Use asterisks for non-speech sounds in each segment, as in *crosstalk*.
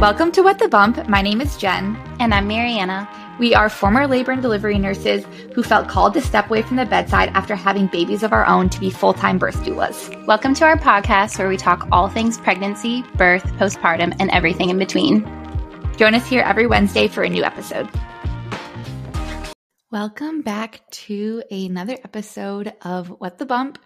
Welcome to What the Bump. My name is Jen. And I'm Mariana. We are former labor and delivery nurses who felt called to step away from the bedside after having babies of our own to be full time birth doulas. Welcome to our podcast where we talk all things pregnancy, birth, postpartum, and everything in between. Join us here every Wednesday for a new episode. Welcome back to another episode of What the Bump.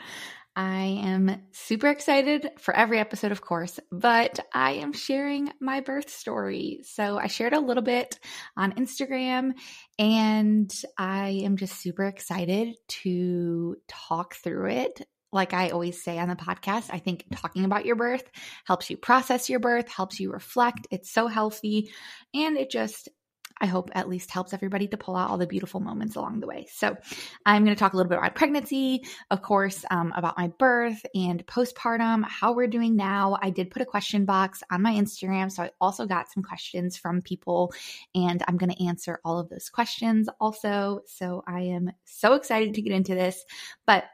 I am super excited for every episode, of course, but I am sharing my birth story. So I shared a little bit on Instagram and I am just super excited to talk through it. Like I always say on the podcast, I think talking about your birth helps you process your birth, helps you reflect. It's so healthy and it just I hope at least helps everybody to pull out all the beautiful moments along the way. So, I'm going to talk a little bit about pregnancy, of course, um, about my birth and postpartum, how we're doing now. I did put a question box on my Instagram, so I also got some questions from people, and I'm going to answer all of those questions also. So, I am so excited to get into this. But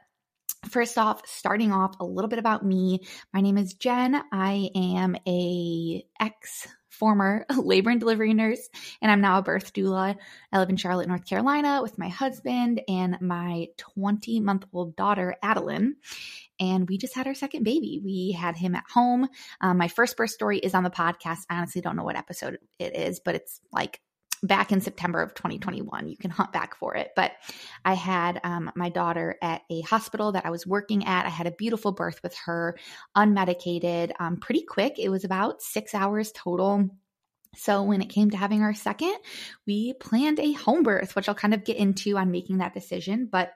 First off, starting off a little bit about me. My name is Jen. I am a ex former *laughs* labor and delivery nurse, and I'm now a birth doula. I live in Charlotte, North Carolina with my husband and my 20 month old daughter, Adeline. And we just had our second baby. We had him at home. Um, my first birth story is on the podcast. I honestly don't know what episode it is, but it's like back in September of 2021. You can hunt back for it. But I had um, my daughter at a hospital that I was working at. I had a beautiful birth with her, unmedicated, um, pretty quick. It was about six hours total. So when it came to having our second, we planned a home birth, which I'll kind of get into on making that decision. But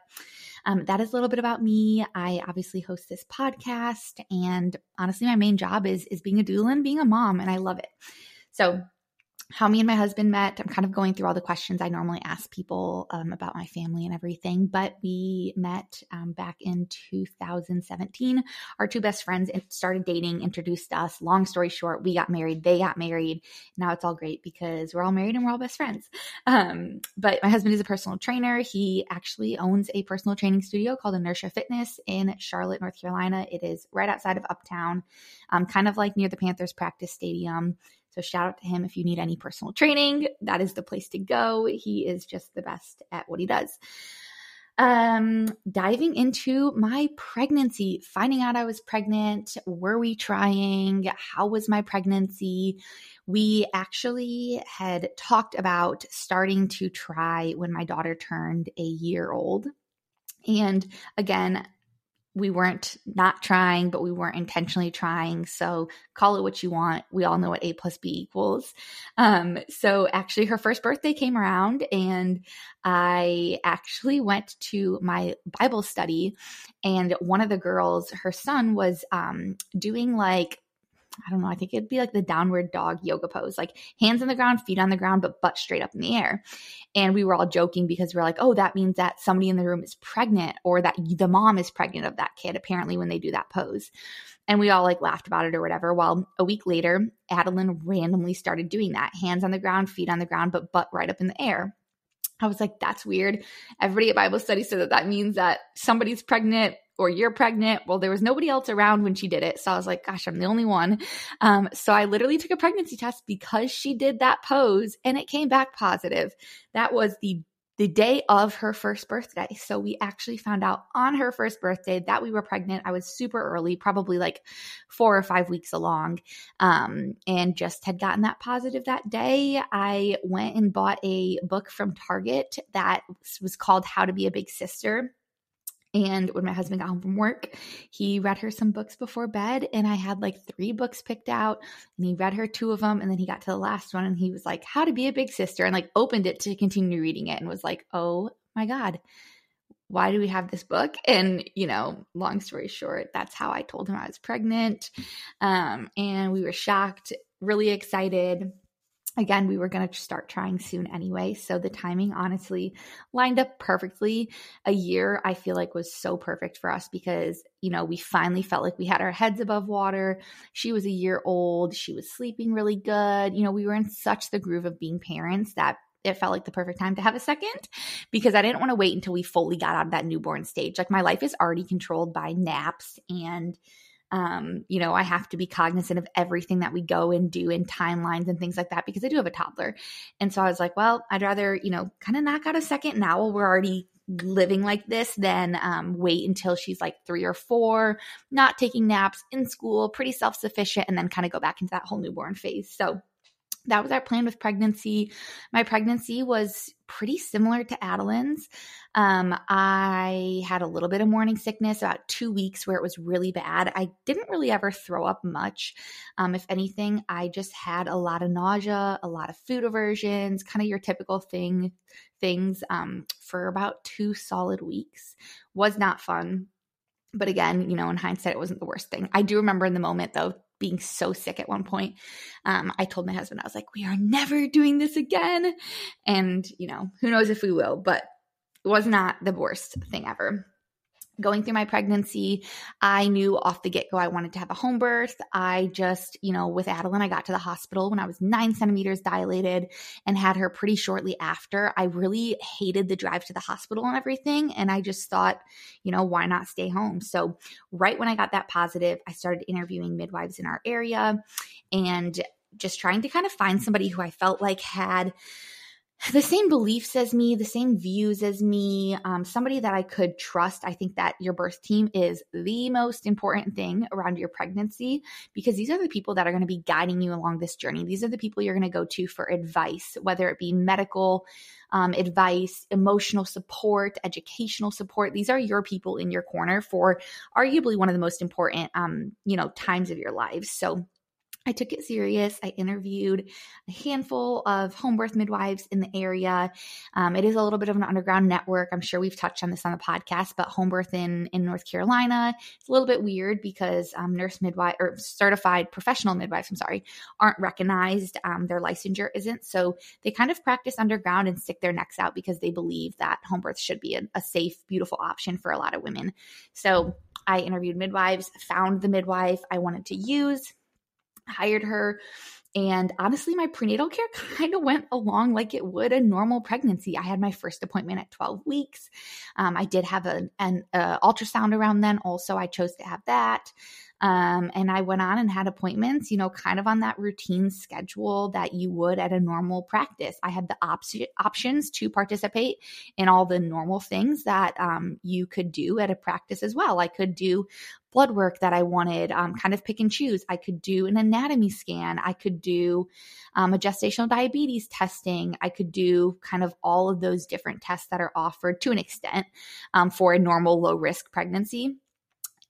um, that is a little bit about me. I obviously host this podcast, and honestly, my main job is is being a doula and being a mom, and I love it. So how me and my husband met. I'm kind of going through all the questions I normally ask people um, about my family and everything, but we met um, back in 2017. Our two best friends started dating, introduced us. Long story short, we got married, they got married. Now it's all great because we're all married and we're all best friends. Um, but my husband is a personal trainer. He actually owns a personal training studio called Inertia Fitness in Charlotte, North Carolina. It is right outside of Uptown, um, kind of like near the Panthers practice stadium. So shout out to him if you need any personal training. That is the place to go. He is just the best at what he does. Um, diving into my pregnancy, finding out I was pregnant. Were we trying? How was my pregnancy? We actually had talked about starting to try when my daughter turned a year old. And again, we weren't not trying, but we weren't intentionally trying. So call it what you want. We all know what A plus B equals. Um, so actually, her first birthday came around, and I actually went to my Bible study, and one of the girls, her son, was um, doing like I don't know, I think it'd be like the downward dog yoga pose, like hands on the ground, feet on the ground, but butt straight up in the air. And we were all joking because we're like, oh, that means that somebody in the room is pregnant or that the mom is pregnant of that kid, apparently, when they do that pose. And we all like laughed about it or whatever. Well, a week later, Adeline randomly started doing that hands on the ground, feet on the ground, but butt right up in the air. I was like, that's weird. Everybody at Bible study said that that means that somebody's pregnant or you're pregnant. Well, there was nobody else around when she did it. So I was like, gosh, I'm the only one. Um, so I literally took a pregnancy test because she did that pose and it came back positive. That was the the day of her first birthday. So we actually found out on her first birthday that we were pregnant. I was super early, probably like four or five weeks along, um, and just had gotten that positive that day. I went and bought a book from Target that was called How to Be a Big Sister and when my husband got home from work, he read her some books before bed. And I had like three books picked out, and he read her two of them. And then he got to the last one and he was like, How to Be a Big Sister, and like opened it to continue reading it and was like, Oh my God, why do we have this book? And, you know, long story short, that's how I told him I was pregnant. Um, and we were shocked, really excited again, we were going to start trying soon anyway. So the timing honestly lined up perfectly. A year, I feel like, was so perfect for us because, you know, we finally felt like we had our heads above water. She was a year old. She was sleeping really good. You know, we were in such the groove of being parents that it felt like the perfect time to have a second because I didn't want to wait until we fully got out of that newborn stage. Like my life is already controlled by naps and Um, you know, I have to be cognizant of everything that we go and do in timelines and things like that because I do have a toddler. And so I was like, well, I'd rather, you know, kind of knock out a second now while we're already living like this than um, wait until she's like three or four, not taking naps in school, pretty self sufficient, and then kind of go back into that whole newborn phase. So that was our plan with pregnancy. My pregnancy was pretty similar to Adeline's. Um, I had a little bit of morning sickness, about two weeks where it was really bad. I didn't really ever throw up much. Um, if anything, I just had a lot of nausea, a lot of food aversions, kind of your typical thing things um, for about two solid weeks. Was not fun. But again, you know, in hindsight, it wasn't the worst thing. I do remember in the moment, though, being so sick at one point. Um, I told my husband, I was like, we are never doing this again. And, you know, who knows if we will, but it was not the worst thing ever going through my pregnancy, I knew off the get go I wanted to have a home birth. I just, you know, with Adeline, I got to the hospital when I was nine centimeters dilated and had her pretty shortly after. I really hated the drive to the hospital and everything. And I just thought, you know, why not stay home? So, right when I got that positive, I started interviewing midwives in our area and just trying to kind of find somebody who I felt like had the same beliefs as me, the same views as me, um, somebody that I could trust. I think that your birth team is the most important thing around your pregnancy because these are the people that are going to be guiding you along this journey. These are the people you're going to go to for advice, whether it be medical um, advice, emotional support, educational support. These are your people in your corner for arguably one of the most important, um, you know, times of your lives. So, I took it serious. I interviewed a handful of home birth midwives in the area. Um, it is a little bit of an underground network. I'm sure we've touched on this on the podcast, but home birth in, in North Carolina, it's a little bit weird because um, nurse midwife or certified professional midwives, I'm sorry, aren't recognized. Um, their licensure isn't. So they kind of practice underground and stick their necks out because they believe that home birth should be a, a safe, beautiful option for a lot of women. So I interviewed midwives, found the midwife I wanted to use hired her. And honestly, my prenatal care *laughs* kind of went along like it would a normal pregnancy. I had my first appointment at 12 weeks. Um, I did have a, an uh, ultrasound around then. Also, I chose to have that. Um, and I went on and had appointments, you know, kind of on that routine schedule that you would at a normal practice. I had the op- options to participate in all the normal things that um, you could do at a practice as well. I could do blood work that I wanted, um, kind of pick and choose. I could do an anatomy scan. I could do um, a gestational diabetes testing. I could do kind of all of those different tests that are offered to an extent um, for a normal low risk pregnancy.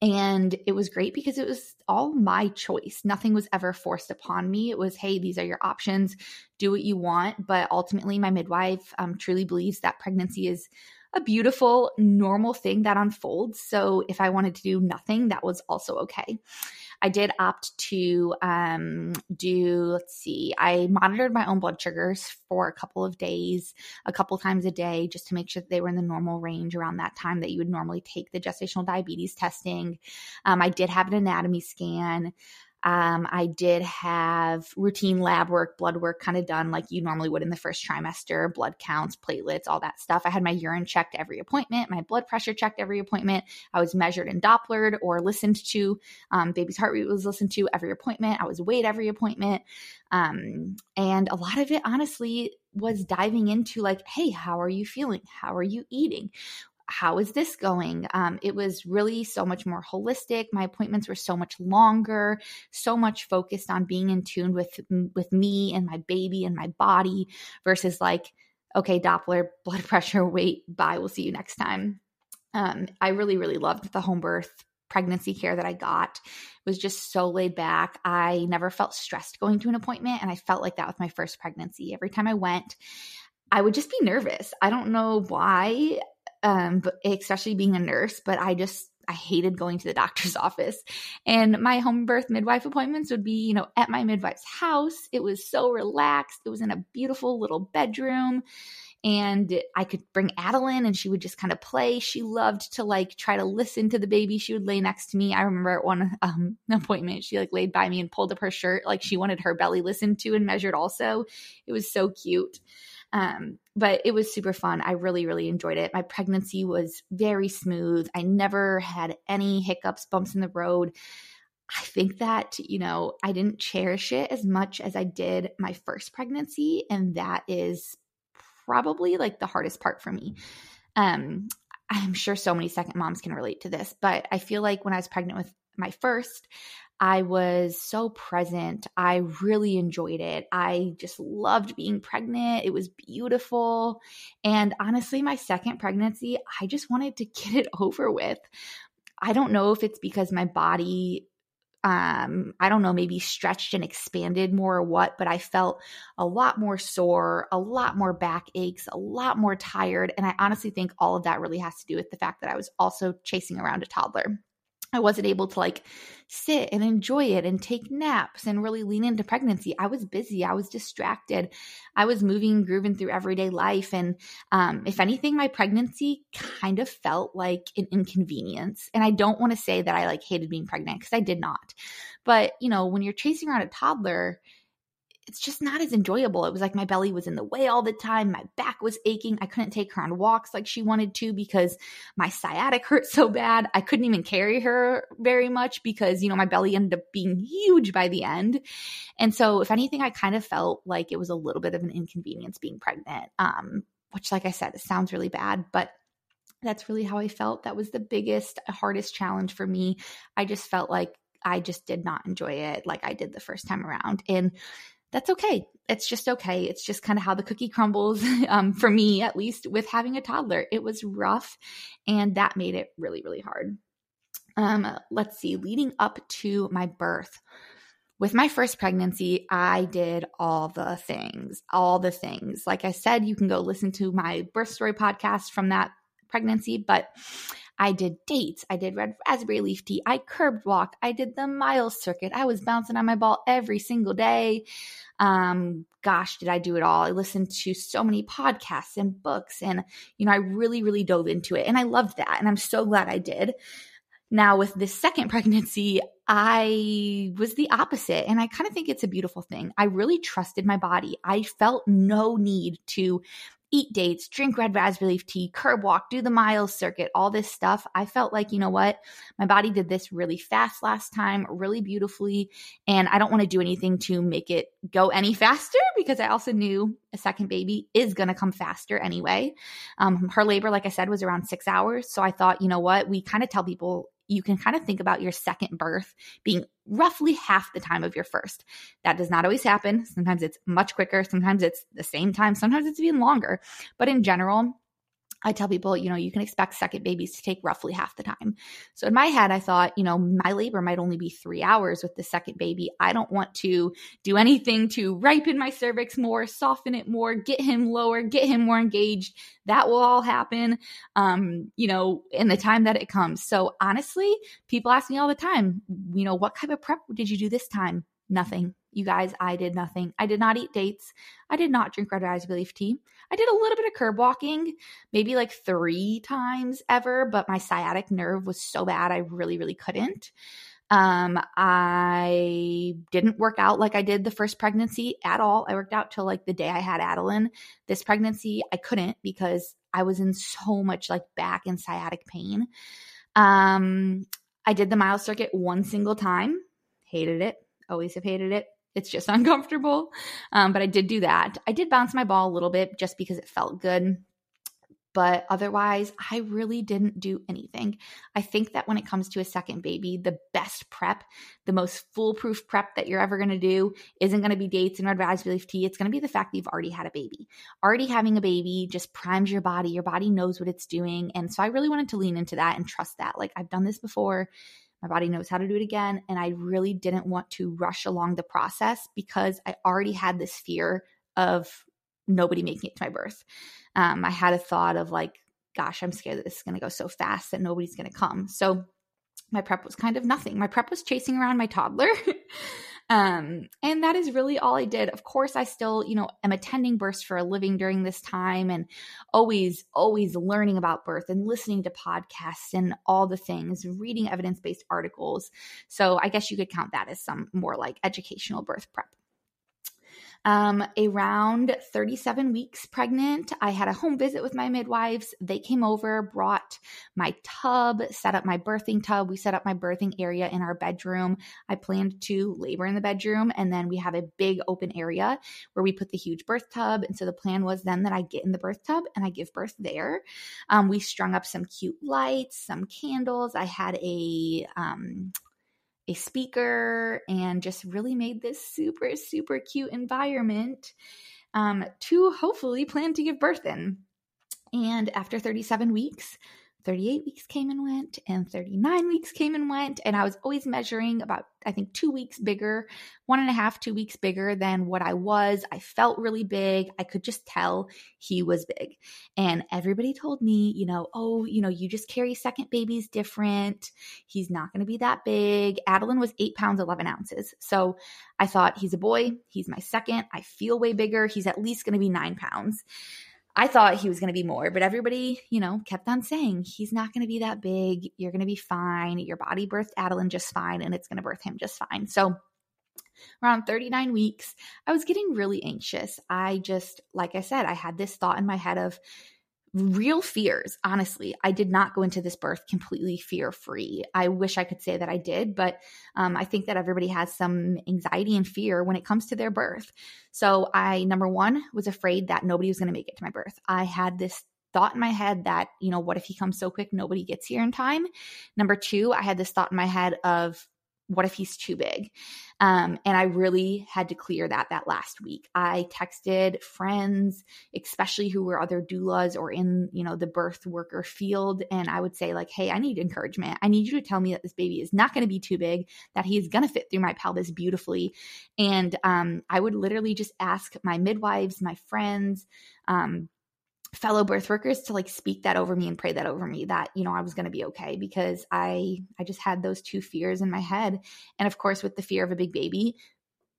And it was great because it was all my choice. Nothing was ever forced upon me. It was, hey, these are your options. Do what you want. But ultimately, my midwife um, truly believes that pregnancy is a beautiful, normal thing that unfolds. So if I wanted to do nothing, that was also okay. I did opt to um, do, let's see, I monitored my own blood sugars for a couple of days, a couple times a day, just to make sure that they were in the normal range around that time that you would normally take the gestational diabetes testing. Um, I did have an anatomy scan. Um, I did have routine lab work, blood work kind of done like you normally would in the first trimester, blood counts, platelets, all that stuff. I had my urine checked every appointment, my blood pressure checked every appointment. I was measured and Dopplered or listened to. Um, baby's heart rate was listened to every appointment. I was weighed every appointment. Um, and a lot of it, honestly, was diving into like, hey, how are you feeling? How are you eating? How is this going? Um, it was really so much more holistic. My appointments were so much longer, so much focused on being in tune with with me and my baby and my body versus like, okay, Doppler, *laughs* blood pressure, weight, bye. We'll see you next time. Um, I really, really loved the home birth pregnancy care that I got. It was just so laid back. I never felt stressed going to an appointment, and I felt like that with my first pregnancy. Every time I went, I would just be nervous. I don't know why um, but especially being a nurse. But I just I hated going to the *laughs* doctor's office. And my home birth midwife appointments would be, you know, at my midwife's house. It was so relaxed. It was in a beautiful little bedroom. And I could bring Adeline and she would just kind of play. She loved to like try to listen to the baby. She would lay next to me. I remember at one um, *laughs* appointment, she like laid by me and pulled up her shirt like she wanted her belly listened to and measured also. It was so cute. Um, but it was super fun. I really, really enjoyed it. My pregnancy was very smooth. I never had any hiccups, bumps in the road. I think that, you know, I didn't cherish it as much as I did my first pregnancy. And that is probably like the hardest part for me. Um, I'm sure so many second moms can relate to this, but I feel like when I was pregnant with my first, I was so present. I really enjoyed it. I just loved being pregnant. It was beautiful. And honestly, my second pregnancy, I just wanted to *laughs* get it over with. I don't know if it's because my body um, I don't know, maybe stretched and expanded more or what, but I felt a lot more sore, a lot more back aches, a lot more tired. And I honestly think all of that really has to do with the fact that I was also chasing around a toddler. I wasn't able to like sit and enjoy it and take naps and really lean into pregnancy. I was busy. I was distracted. I was moving, grooving through everyday life. And um, if anything, my pregnancy kind of felt like an inconvenience. And I don't want to say that I like hated being pregnant because I did not. But, you know, when you're chasing around a toddler, it's just not as enjoyable. It was like my belly was in the way all the time. My back was aching. I couldn't take her on walks like she wanted to because my sciatic *laughs* hurt so bad. I couldn't even carry her very much because, you know, my belly ended up being huge by the end. And so, if anything, I kind of felt like it was a little bit of an inconvenience being pregnant, um, which, like I said, it sounds really bad, but that's really how I felt. That was the biggest, hardest challenge for me. I just felt like I just did not enjoy it like I did the first time around. And that's okay. It's just okay. It's just kind of how the cookie crumbles *laughs* um, for me, at least with having a toddler. It was rough, and that made it really, really hard. Um, let's see, leading up to my birth, with my first pregnancy, I did all the things, all the things. Like I said, you can go listen to my birth story podcast from that pregnancy, but I did dates. I did red raspberry leaf tea. I curbed walk. I did the miles circuit. I was bouncing on my ball every single day. Um, gosh, did I do it all? I listened to so many podcasts and books, and you know, I really, really dove into it, and I loved that, and I'm so glad I did. Now, with this second *laughs* pregnancy, I was the opposite. And I kind of think it's a beautiful thing. I really trusted my body. I felt no need to eat dates, drink red raspberry leaf tea, curb walk, do the miles circuit, all this stuff. I felt like, you know what? My body did this really fast last time, really beautifully. And I don't want to do anything to make it go any *laughs* faster because I also knew a second baby is going to come faster anyway. Um, her labor, like I said, was around six hours. So I thought, you know what? We kind of tell people you can kind of think about your second birth being roughly half the time of your first. That does not always happen. Sometimes it's much quicker, sometimes it's the same time, sometimes it's even longer. But in general, I tell people, you know, you can expect second babies to take roughly half the time. So in my head, I thought, you know, my labor might only be three hours with the second baby. I don't want to do anything to ripen my cervix more, soften it more, get him lower, get him more engaged. That will all happen, um, you know, in the time that it comes. So honestly, people ask me all the time, you know, what kind of prep did you do this time? Nothing. You guys, I did nothing. I did not eat dates. I did not drink red raspberry leaf tea. I did a little bit of curb walking, maybe like three times ever, but my sciatic nerve was so bad I really, really couldn't. Um, I didn't work out like I did the first pregnancy at all. I worked out till like the day I had Adeline. This pregnancy, I couldn't because I was in so much like back and sciatic pain. Um, I did the mile circuit one single time, hated it, always have hated it. It's just *laughs* uncomfortable. Um, but I did do that. I did bounce my ball a little bit just because it felt good. But otherwise, I really didn't do anything. I think that when it comes to a second baby, the best prep, the most foolproof prep that you're ever going to do isn't going to be dates and red raspberry leaf tea. It's going to be the fact that you've already had a baby. Already having a baby just primes your body. Your body knows what it's doing. And so I really wanted to lean into that and trust that. Like I've done this before. My body knows how to do it again. And I really didn't want to rush along the process because I already had this fear of nobody making it to my birth. Um, I had a thought of like, gosh, I'm scared that this is going to go so fast that nobody's going to come. So my prep was kind of nothing. My prep was chasing around my toddler. *laughs* Um, and that is really all I did. Of course, I still, you know, am attending births for a living during this time and always, always learning about birth and listening to podcasts and all the things, reading evidence based articles. So I guess you could count that as some more like educational birth prep. Um, around 37 weeks pregnant, I had a home visit with my midwives. They came over, brought my tub, set up my birthing tub. We set up my birthing area in our bedroom. I planned to labor in the bedroom, and then we have a big open area where we put the huge birth tub. And so the plan was then that I get in the birth tub and I give birth there. Um, we strung up some cute lights, some candles. I had a um, a speaker and just really made this super, super cute environment um, to hopefully plan to give birth in. And after 37 weeks, 38 weeks came and went, and 39 weeks came and went. And I was always measuring about, I think, two weeks bigger, one and a half, two weeks bigger than what I was. I felt really big. I could just tell he was big. And everybody told me, you know, oh, you know, you just carry second babies different. He's not going to be that big. Adeline was eight pounds, 11 ounces. So I thought, he's a boy. He's my second. I feel way bigger. He's at least going to be nine pounds. I thought he was going to be more, but everybody, you know, kept on saying he's not going to be that big. You're going to be fine. Your body birthed Adeline just fine, and it's going to birth him just fine. So, around 39 weeks, I was getting really anxious. I just, like I said, I had this thought in my head of, real fears. Honestly, I did not go into this birth completely fear free. I wish I could say that I did, but um, I think that everybody has some anxiety and fear when it comes to their birth. So, I, number one, was afraid that nobody was going to make it to my birth. I had this thought in my head that, you know, what if he comes so quick, nobody gets here in time? Number two, I had this thought in my head of, what if he's too big? Um, and I really had to clear that that last week. I texted friends, especially who were other doulas or in, you know, the birth worker field. And I would say like, Hey, I need encouragement. I need you to tell me that this baby is not going to be too big, that he is going to fit through my pelvis beautifully. And, um, I would literally just ask my midwives, my friends, um, fellow birth workers to like speak that over me and pray that over me that you know I was going to be okay because I I just had those two fears in my head. And of course with the fear of a big baby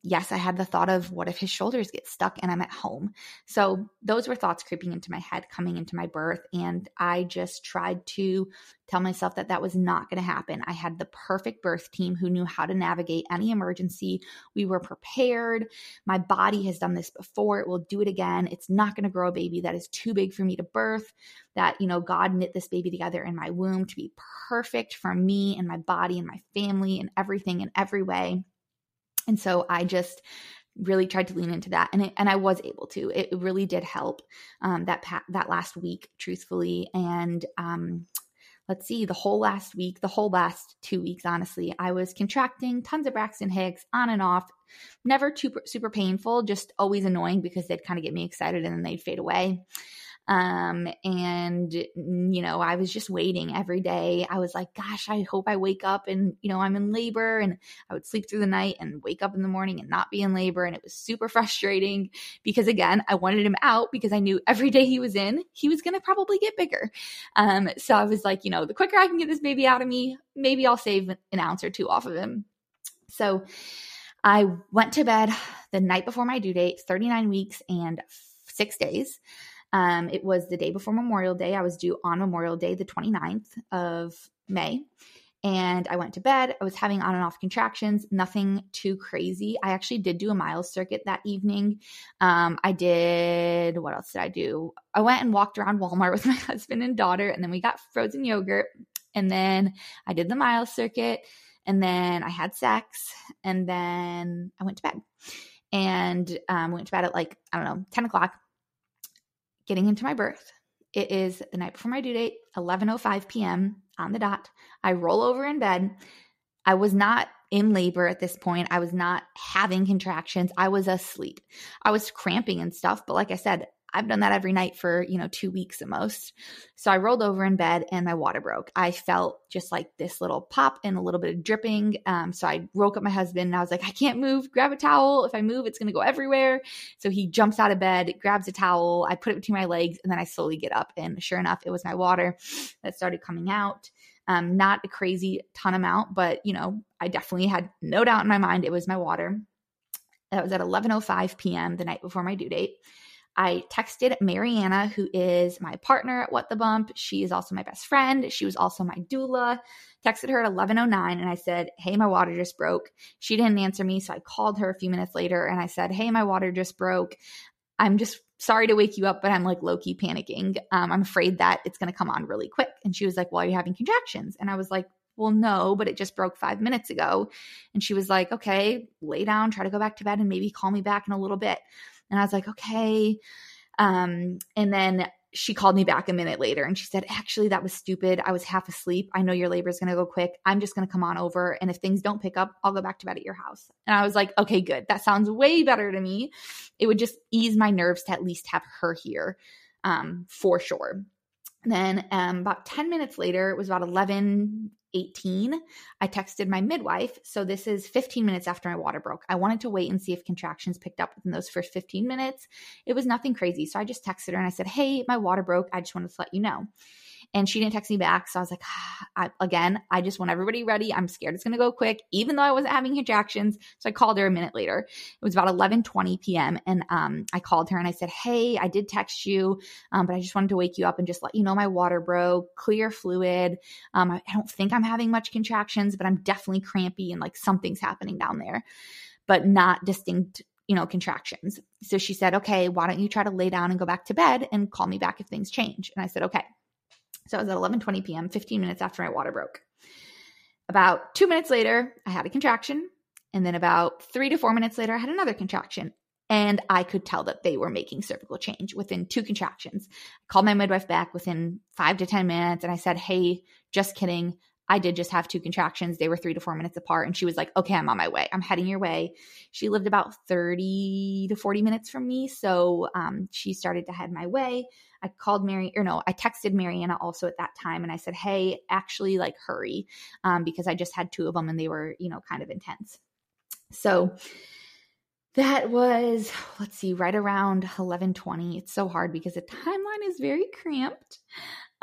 yes, I had the thought of what if his shoulders get stuck and I'm at home. So those were thoughts creeping into my head coming into my birth. And I just tried to tell myself that that was not going to happen. I had the perfect birth team who knew how to navigate any emergency. We were prepared. My body has done this before. It will do it again. It's not going to grow a baby that is too big for me to birth. That, you know, God knit this baby together in my womb to be perfect for me and my body and my family and everything in every way. And so I just really tried to lean into that and it, and I was able to. It really did help um, that pa- that last week, truthfully. And um, let's see, the whole last week, the whole last two weeks, honestly, I was contracting tons of Braxton Hicks on and off. Never too super painful, just always annoying because they'd kind of get me excited and then they'd fade away. Um, and, you know, I was just waiting every day. I was like, gosh, I hope I wake up and, you know, I'm in labor. And I would sleep through the night and wake up in the morning and not be in labor. And it was super *laughs* frustrating because, again, I wanted him out because I knew every day he was in, he was going to probably get bigger. Um, so I was like, you know, the quicker I can get this baby out of me, maybe I'll save an ounce or two off of him. So, I went to bed the night before my due date, 39 weeks and six days. Um, it was the day before Memorial Day. I was due on Memorial Day, the 29th of May. And I went to bed. I was having on and off contractions, nothing too crazy. I actually did do a miles circuit that evening. Um, I did, what else did I do? I went and walked around Walmart *laughs* with my husband and daughter, and then we got frozen yogurt. And then I did the miles circuit, and then I had sex, and then I went to bed. And um, went to bed at like, I don't know, 10 o'clock getting into my birth. It is the night before my due date, 11:05 p.m. on the dot. I roll over in bed. I was not in labor at this point. I was not having contractions. I was asleep. I was cramping and stuff, but like I said, I've done that every night for, you know, two weeks at most. So I rolled over in bed and my water broke. I felt just like this little pop and a little bit of dripping. Um, so I woke up my husband and I was like, I can't move. Grab a towel. If I move, it's going to go everywhere. So he jumps out of bed, grabs a towel. I put it between my legs and then I slowly get up. And sure enough, it was my water that started coming out. Um, not a crazy ton amount, but you know, I definitely had no doubt in my mind it was my water. That was at 11:05 p.m. the night before my due date. I texted Mariana, who is my partner at What the Bump. She is also my best friend. She was also my doula. Texted her at 11:09 and I said, "Hey, my water just broke." She didn't answer me, so I called her a few minutes later and I said, "Hey, my water just broke. I'm just sorry to wake you up, but I'm like low key panicking. Um, I'm afraid that it's going to come on really quick." And she was like, "Well, are you having contractions?" And I was like, well, no, but it just broke five minutes ago. And she was like, okay, lay down, try to go back to bed, and maybe call me back in a little bit. And I was like, okay. Um, and then she called me back a minute later and she said, Actually, that was stupid. I was half asleep. I know your labor is going to go quick. I'm just going to come on over. And if things don't pick up, I'll go back to bed at your house. And I was like, Okay, good. That sounds way better to me. It would just ease my nerves to at least have her here um, for sure. Then, um, about 10 minutes later, it was about 11 18, I texted my midwife. So this is 15 minutes after my water broke. I wanted to wait and see if contractions picked up within those first 15 minutes. It was nothing crazy. So I just texted her and I said, Hey, my water broke. I just wanted to let you know and she didn't text me back. So I was like, *sighs* I, again, I just want everybody ready. I'm scared it's going to go quick, even though I wasn't having contractions. So I called her a minute later. It was about 11:20 p.m. and um, I called her and I said, Hey, I did text you, um, but I just wanted to wake you up and just let you know my water broke, clear fluid. Um, I, I don't think I'm having much contractions, but I'm definitely crampy and like something's happening down there, but not distinct you know, contractions. So she said, okay, why don't you try to lay down and go back to bed and call me back if things change? And I said, okay. So it was at 11:20 p.m., 15 minutes after my water broke. About 2 minutes later, I had a contraction, and then about 3 to 4 minutes later, I had another contraction. And I could tell that they were making cervical change within two contractions. I called my midwife back within 5 to 10 minutes and I said, "Hey, just kidding. I did just have two contractions. They were three to four minutes apart. And she was like, okay, I'm on my way. I'm heading your way. She lived about 30 to 40 minutes from me. So um, she started to head my way. I called Mary, or no, I texted Mariana also at that time and I said, hey, actually, like, hurry, um, because I just had two of them and they were, you know, kind of intense. So, that was let's see right around 11:20 it's so hard because the timeline is very cramped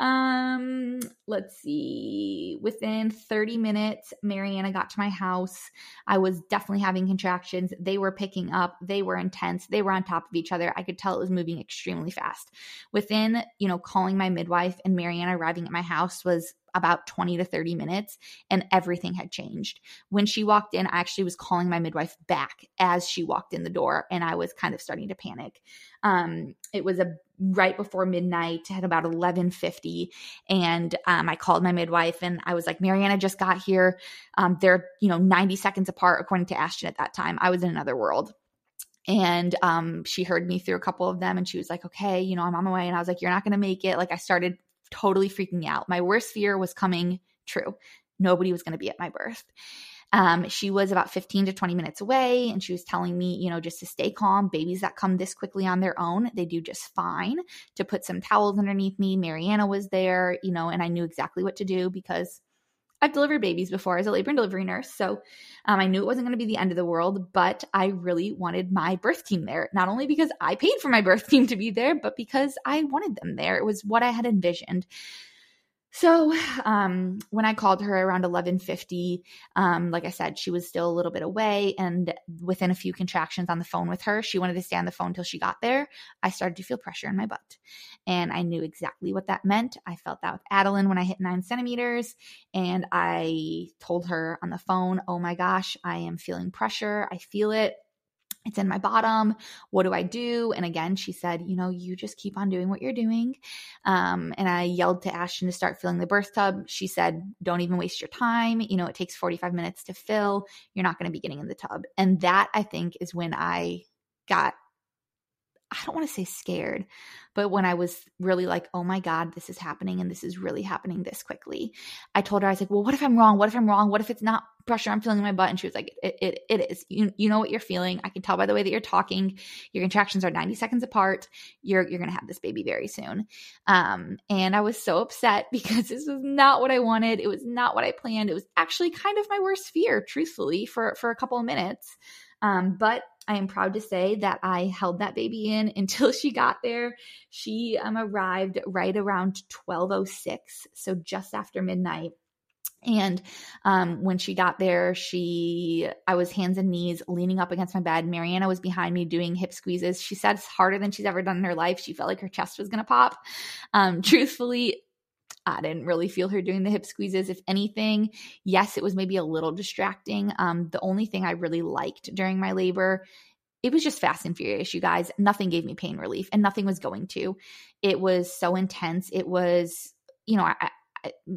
um, let's see. Within 30 minutes, Mariana got to my house. I was definitely having contractions. They were picking up. They were intense. They were on top of each other. I could tell it was moving extremely fast. Within, you know, calling my midwife and Mariana arriving at my house was about 20 to 30 minutes and everything had changed. When she walked in, I actually was calling my midwife back as she walked in the door and I was kind of starting to panic. Um, it was a right before midnight at about 11:50 and um, I called my midwife and I was like Mariana just got here. Um, they're you know 90 seconds apart according to Ashton at that time. I was in another world. And um, she heard me through a couple of them and she was like okay you know I'm on my way. And I was like you're not going to make it. Like I started totally freaking out. My worst fear was coming true. Nobody was going to be at my birth um, she was about 15 to 20 minutes away, and she was telling me, you know, just to stay calm. Babies that come this quickly on their own, they do just fine. To put some towels underneath me. Mariana was there, you know, and I knew exactly what to do because I've delivered babies before as a labor and delivery nurse. So um, I knew it wasn't going to be the end of the world, but I really wanted my birth team there. Not only because I paid for my birth team to be there, but because I wanted them there. It was what I had envisioned. So um, when I called her around 11:50, um, like I said, she was still a little bit away, and within a few contractions on the phone with her, she wanted to stay on the phone till she got there. I started to feel pressure in my butt, and I knew exactly what that meant. I felt that with Adeline when I hit nine centimeters, and I told her on the phone, "Oh my gosh, I am feeling pressure. I feel it." It's in my bottom. What do I do? And again, she said, you know, you just keep on doing what you're doing. Um, and I yelled to Ashton to start filling the birth tub. She said, don't even waste your time. You know, it takes 45 minutes to fill. You're not going to be getting in the tub. And that I think is when I got I don't want to say scared, but when I was really like, oh my God, this is happening and this is really happening this quickly, I told her, I was like, well, what if I'm wrong? What if I'm wrong? What if it's not pressure I'm feeling in my butt? And she was like, it, it, it is. You, you know what you're feeling. I can tell by the way that you're talking. Your contractions are 90 seconds apart. You're, you're going to have this baby very soon. Um, and I was so upset *laughs* because this was not what I wanted. It was not what I planned. It was actually kind of my worst fear, truthfully, for, for a couple of minutes. Um, but I am proud to say that I held that baby in *laughs* until she got there. She um, arrived right around 1206, so just after midnight. And um, when she got there, she, I was hands and knees leaning up against my bed. Mariana was behind me doing hip squeezes. She said it's harder than she's ever done in her life. She felt like her chest was going to pop. Um, truthfully, I didn't really feel her doing the hip squeezes. If anything, yes, it was maybe a little distracting. Um, the only thing I really liked during my labor, it was just fast and furious, you guys. Nothing gave me pain relief and nothing was going to. It was so intense. It was, you know, I,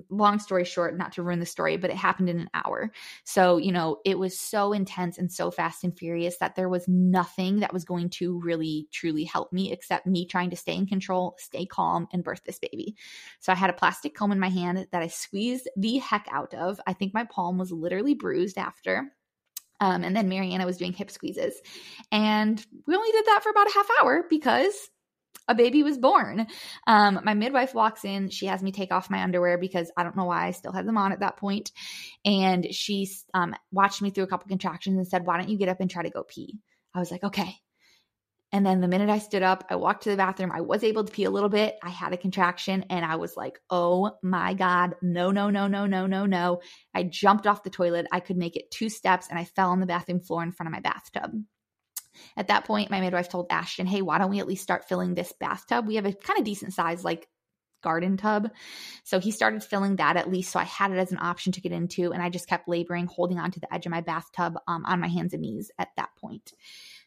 long story short, not to ruin the story, but it happened in an hour. So, you know, it was so intense and so fast and furious that there was nothing that was going to really truly help me except me trying to stay in control, stay calm, and birth this baby. So I had a plastic comb in my hand that I squeezed the heck out of. I think my palm was literally bruised after. Um, and then Mariana was doing hip squeezes. And we only did that for about a half hour because a baby was born. Um, my midwife walks in. She has me take off my underwear because I don't know why I still had them on at that point. And she um, watched me through a couple contractions and said, Why don't you get up and try to go pee? I was like, Okay. And then the minute I stood up, I walked to the bathroom. I was able to pee a little bit. I had a contraction and I was like, oh my God, no, no, no, no, no, no, no. I jumped off the toilet. I could make it two steps and I fell on the bathroom floor in front of my bathtub. At that point, my midwife told Ashton, hey, why don't we at least start filling this bathtub? We have a kind of decent size, like garden tub. So he started filling that at least. So I had it as an option to get into. And I just kept laboring, holding on to the edge of my bathtub um, on my hands and knees at that point.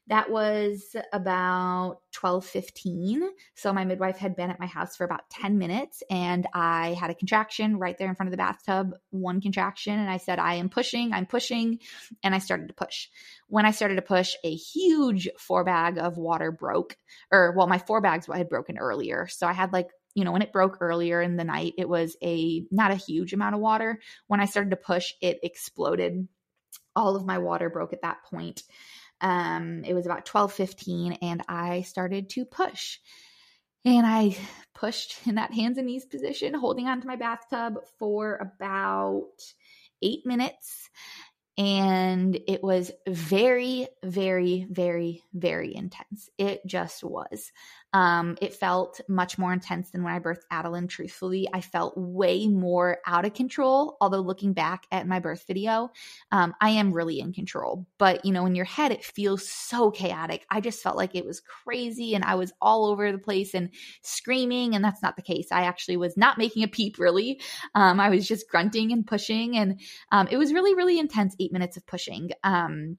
That was about 12:15. So my midwife had been at my house for about 10 minutes and I had a contraction right there in front of the bathtub, one contraction and I said I am pushing, I'm pushing and I started to push. When I started to push, a huge forebag of water broke or well my forebags had broken earlier. So I had like you know, when it broke earlier in the night, it was a not a huge amount of water. When I started to push, it exploded. All of my water broke at that point. Um, it was about 12 15, and I started to push. And I *laughs* pushed in that hands and knees position, holding onto my bathtub for about eight minutes. And it was very, very, very, very intense. It just was. Um, it felt much more intense than when I birthed Adeline, truthfully. I felt way more out of control. Although, looking back at my birth video, um, I am really in control. But, you know, in your head, it feels so chaotic. I just felt like it was crazy and I was all over the place and screaming. And that's not the case. I actually was not making a peep, really. Um, I was just grunting and pushing. And um, it was really, really intense eight minutes of pushing. Um,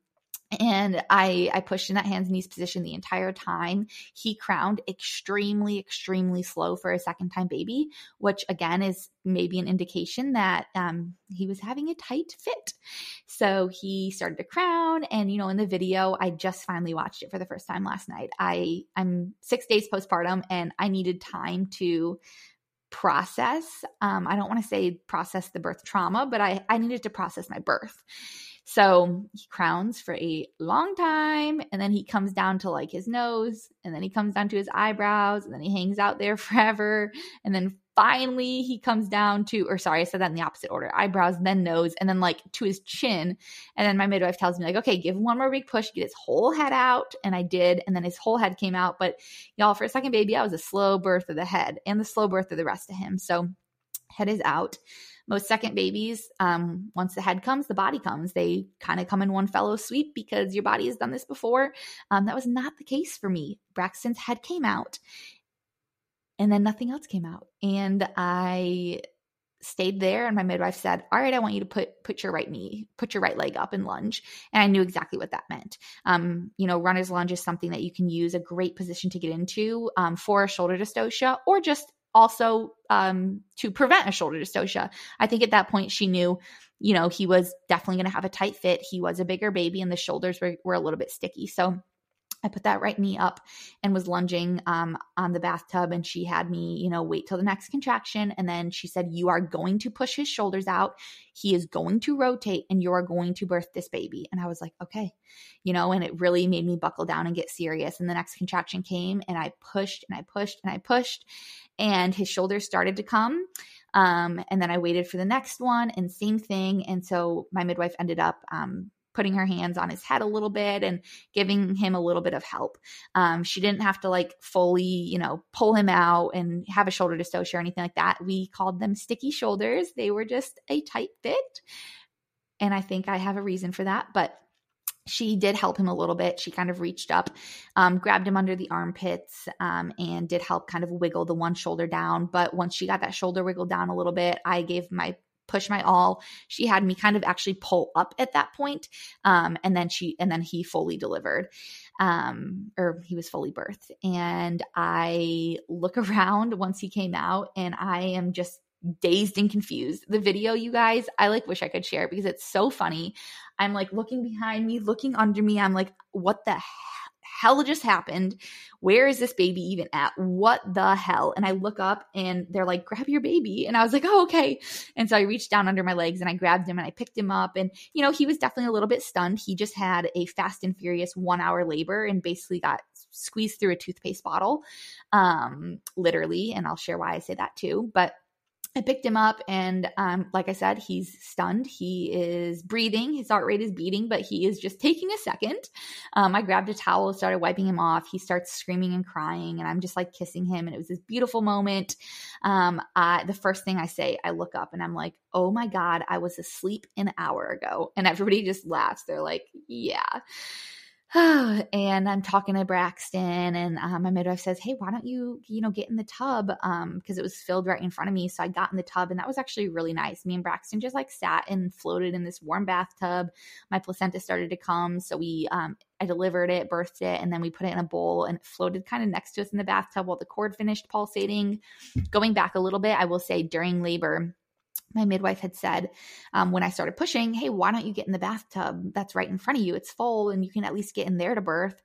and I I pushed in that hands and knees position the entire time. He crowned extremely extremely slow for a second time baby, which again is maybe an indication that um, he was having a tight fit. So he started to crown, and you know in the video I just finally watched it for the first time last night. I I'm six days postpartum, and I needed time to process. Um, I don't want to say process the birth trauma, but I I needed to process my birth. So he crowns for a long time and then he comes down to like his nose and then he comes down to his eyebrows and then he hangs out there *laughs* forever. And then finally he comes down to, or sorry, I said that in the opposite order eyebrows, then nose, and then like to his chin. And then my midwife tells me, like, okay, give him one more big push, get his whole head out. And I did. And then his whole head came out. But y'all, for a second baby, I was a slow birth of the head and the slow birth of the rest of him. So head is out most second babies, um, once the head comes, the body comes. They kind of come in one fellow sweep because your body has done this before. Um, that was not the case for me. Braxton's head came out and then nothing else came out. And I stayed there and my midwife said all right i want you to put put your right knee put your right leg up and lunge and i knew exactly what that meant um, you know runner's lunge is something that you can use a great position to get into um, for shoulder dystocia or just also um, to prevent a shoulder dystocia. I think at that point she knew, you know, he was definitely going to have a tight fit. He was a bigger baby and the shoulders were, were a little bit sticky. So I put that right knee up and was lunging um, on the bathtub. And she had me, you know, wait till the next contraction. And then she said, You are going to push his shoulders out. He is going to rotate and you are going to birth this baby. And I was like, Okay, you know, and it really made me buckle down and get serious. And the next contraction came and I pushed and I pushed and I pushed, and his shoulders started to come. Um, and then I waited for the next one and same thing. And so my midwife ended up, um, putting her hands on his head a little bit and giving him a little bit of help. Um, she didn't have to like fully, you know, pull him out and have a shoulder dystocia or anything like that. We called them sticky shoulders. They were just a tight fit. And I think I have a reason for that. But she did help him a little bit. She kind of reached up, um, grabbed him under the armpits, um, and did help kind of wiggle the one shoulder down. But once she got that shoulder wiggled down a little bit, I gave my push my all. She had me kind of actually pull up at that point, um, and then she and then he fully delivered, um, or he was fully birthed. And I look *laughs* around once he came out, and I am just dazed and confused. The video, you guys, I like wish I could share because it's so funny. I'm like looking behind me, looking under me. I'm like, what the hell just happened? Where is this baby even at? What the hell? And I look up and they're like, grab your baby. And I was like, oh, okay. And so I reached down under my legs and I grabbed him and I picked him up. And, you know, he was definitely a little bit stunned. He just had a fast and furious one hour labor and basically got squeezed through a toothpaste bottle, um, literally. And I'll share why I say that too. But I picked him up, and um, like I said, he's stunned. He is breathing. His heart rate is beating, but he is just taking a second. Um, I grabbed a towel, started wiping him off. He starts screaming and crying, and I'm just like kissing him. And it was this beautiful moment. Um, I, the first thing I say, I look up and I'm like, oh my God, I was asleep an hour ago. And everybody just laughs. They're like, yeah. *sighs* and I'm talking to Braxton, and um, my midwife says, "Hey, why don't you, you know, get in the tub?" Because um, it was filled right in front of me. So I got in the tub, and that was actually really nice. Me and Braxton just like sat and floated in this warm bathtub. My placenta started to come, so we, um, I delivered it, birthed it, and then we put it in a bowl and it floated kind of next to us in the bathtub while the cord finished pulsating. Going back a little bit, I will say during labor my midwife had said um, when I started pushing, hey, why don't you get in the bathtub that's right in front of you? It's full and you can at least get in there to birth.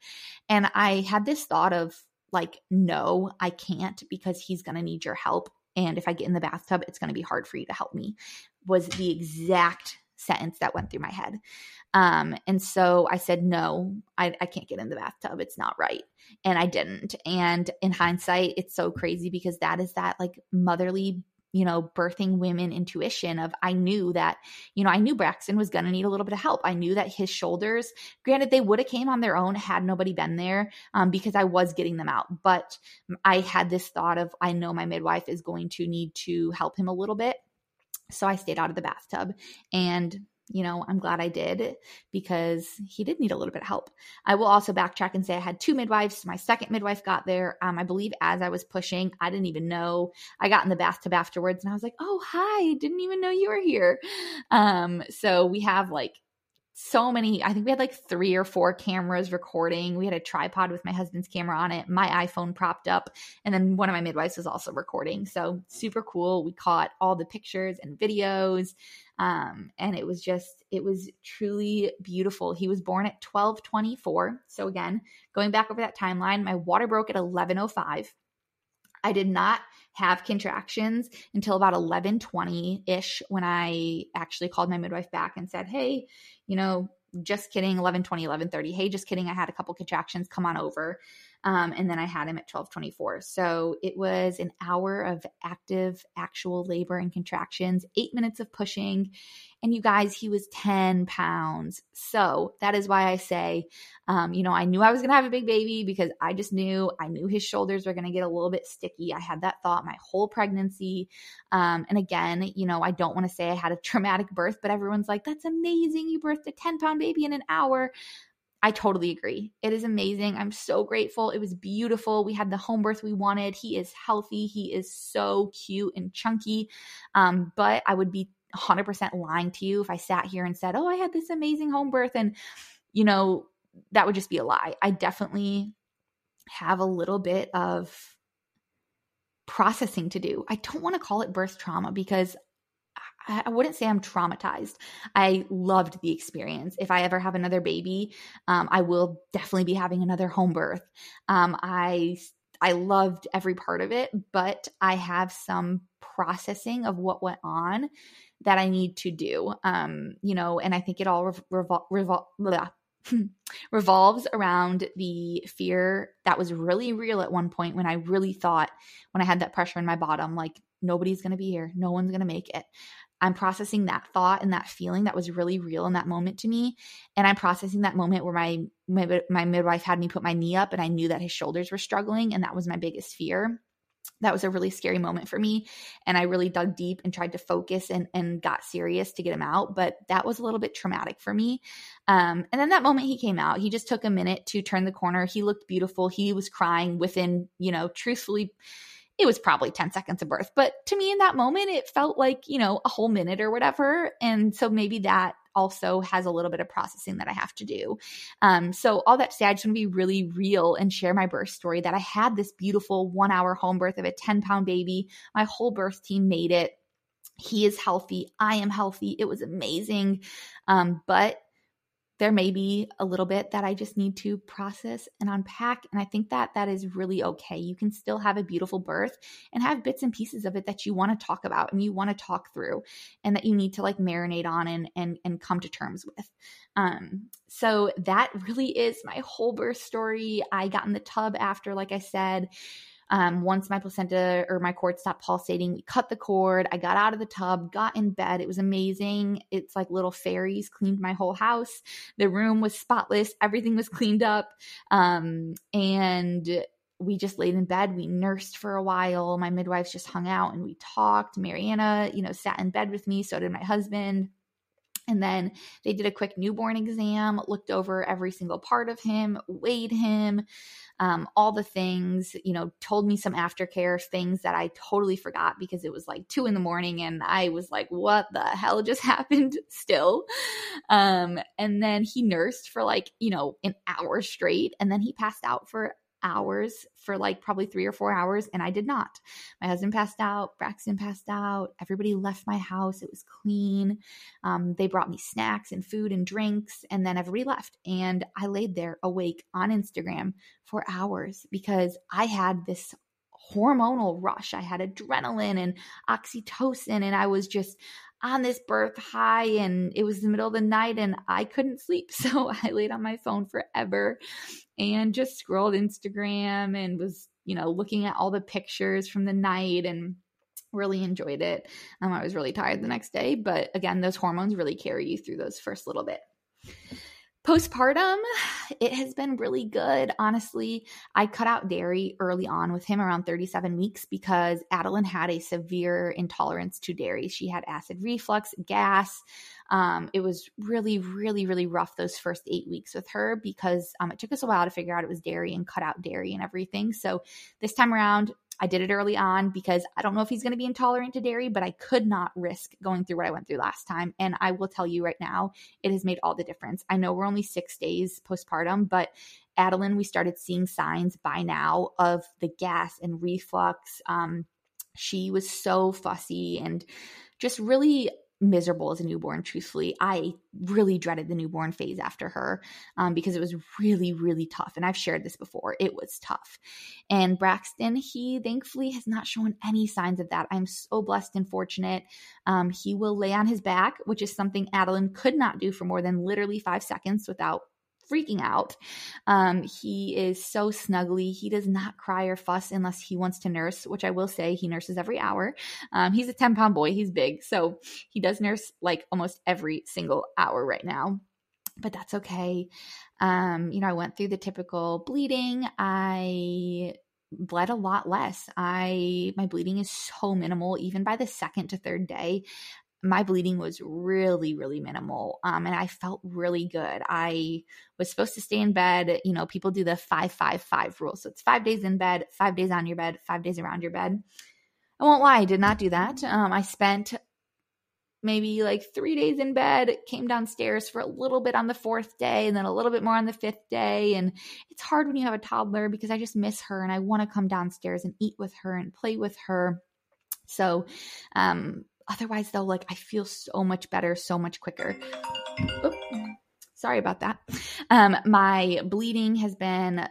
And I had this thought of like, no, I can't because he's going to need your help. And if I get in the bathtub, it's going to be hard for you to help me, was the exact sentence that went through my head. Um, and so I said, no, I, I can't get in the bathtub. It's not right. And I didn't. And in hindsight, it's so crazy because that is that like motherly you know, birthing women intuition of I knew that, you know, I knew Braxton was going to need a little bit of help. I knew that his shoulders, granted, they would have came on their own had nobody been there um, because I was getting them out. But I had this thought of I know my midwife is going to need to help him a little bit. So I stayed out of the bathtub and you know, I'm glad I did because he did need a little bit of help. I will also backtrack and say I had two midwives. My second midwife got there, um, I believe, as I was pushing. I didn't even know. I got in the bathtub afterwards and I was like, oh, hi, didn't even know you were here. Um, so we have like so many i think we had like three or four cameras recording we had a tripod with my husband's camera on it my iphone propped up and then one of my midwives was also recording so super cool we caught all the pictures and videos um, and it was just it was truly beautiful he was born at 1224 so again going back over that timeline my water broke at 1105 I did not have contractions until about 11:20 ish when I actually called my midwife back and said, "Hey, you know, just kidding 11:20 11:30. Hey, just kidding. I had a couple contractions. Come on over." Um, and then I had him at 1224. So it was an hour of active, actual labor and contractions, eight minutes of pushing. And you guys, he was 10 pounds. So that is why I say, um, you know, I knew I was going to have a big baby because I just knew, I knew his shoulders were going to get a little bit sticky. I had that thought my whole pregnancy. Um, and again, you know, I don't want to say I had a *laughs* traumatic birth, but everyone's like, that's amazing. You birthed a 10 pound baby in an hour. I totally agree. It is amazing. I'm so grateful. It was beautiful. We had the home birth we wanted. He is healthy. He is so cute and chunky. Um, but I would be 100% lying to you if I sat here and said, Oh, I had this amazing home birth. And, you know, that would just be a lie. I definitely have a little bit of processing to do. I don't want to call it birth trauma because I wouldn't say I'm traumatized. I loved the experience. If I ever have another baby, um, I will definitely be having another home birth. Um, I I loved every part of it, but I have some processing of what went on that I need to do. Um, you know, and I think it all revol- revol- revol- *laughs* revolves around the fear that was really real at one point when I really thought when I had that pressure in my bottom, like nobody's going to be here, no one's going to make it I'm processing that thought and that feeling that was really real in that moment to me. And I'm processing that moment where my, my, my midwife had me put my knee up and I knew that his shoulders were struggling. And that was my biggest fear that was a really scary moment for me and i really dug deep and tried to focus and, and got serious to get him out but that was a little bit traumatic for me um, and then that moment he came out he just took a minute to turn the corner he looked beautiful he was crying within you know truthfully it was probably 10 seconds of birth but to me in that moment it felt like you know a whole minute or whatever and so maybe that also has a little bit of processing that I have to do. Um, so, all that to say, I just want to be really real and share my birth story that I had this beautiful one hour home birth of a 10 pound baby. My whole birth team made it. He is healthy. I am healthy. It was amazing. Um, but there may be a little bit that I just need to process and unpack. And I think that that is really okay. You can still have a beautiful birth and have bits and pieces of it that you want to talk about and you want to talk through and that you need to like marinate on and and, and come to terms with. Um, so that really is my whole birth story. I got in the tub after, like I said, um, once my placenta or my cord stopped pulsating, we cut the cord. I got out of the tub, got in bed. It was amazing. It's like little fairies cleaned my whole house. The room was spotless. Everything was cleaned up. Um, and we just laid in bed. We nursed for a while. My midwives just hung out and we talked. Mariana, you know, sat in bed with me. So did my husband. And then they did a quick newborn exam, looked over every single part of him, weighed him, um, all the things, you know, told me some aftercare things that I totally forgot because it was like two in the morning and I was like, what the hell just *laughs* happened still? Um, and then he nursed for like, you know, an hour straight and then he passed out for hours for like probably three or four hours, and I did not. My husband passed out, Braxton passed out, everybody left my house. It was clean. Um, they brought me snacks and food and drinks, and then everybody left. And I laid there awake on Instagram for hours because I had this hormonal rush. I had adrenaline and oxytocin, and I was just on this birth high and it was the middle of the night and I couldn't sleep. *laughs* So I laid on my phone forever and just scrolled Instagram and was, you know, looking at all the pictures from the night and really enjoyed it. Um, I was really tired the next day, but again, those hormones really carry you through those first little bit. Postpartum, it has been really good. Honestly, I cut out dairy early on with him around 37 weeks because Adeline had a severe intolerance to dairy. She had acid reflux, gas. Um, it was really, really, really rough those first eight weeks with her because um, it took us a while to figure out it was dairy and cut out dairy and everything. So this time around, I did it early on because I don't know if he's going to be intolerant to dairy, but I could not risk going through what I went through last time. And I will tell you right now, it has made all the difference. I know we're only six days postpartum, but Adeline, we started seeing signs by now of the gas and reflux. Um, she was so fussy and just really miserable as a newborn truthfully. I really dreaded the newborn phase after her um, because it was really really tough and i've shared this before it was tough. And braxton he thankfully has not shown any signs of that. I'm so blessed and fortunate. Um, he will lay on his back which is something adeline could not do for more than literally five seconds without freaking out. Um, he is so snuggly. He does not cry or fuss unless he wants to nurse, which I will say he nurses every hour. Um, he's a 10 pound boy, he's big. So he does nurse like almost every single hour right now. But that's okay. Um, you know, I went through the typical bleeding. I bled a lot less. I my bleeding is so minimal even by the second to third day my bleeding was really really minimal um, and i felt really good. I was supposed to stay in bed you know people do the five five five rule so it's five days in bed five days on your bed five days around your bed. I won't lie i did not do that um, i spent maybe like three days in bed came downstairs for a little bit on the fourth day and then a little bit more on the fifth day and it's hard when you have a toddler because i just miss her and i want to come downstairs and eat with her and play with her. So um otherwise though like i feel so much better so much quicker sorry about that um my bleeding has been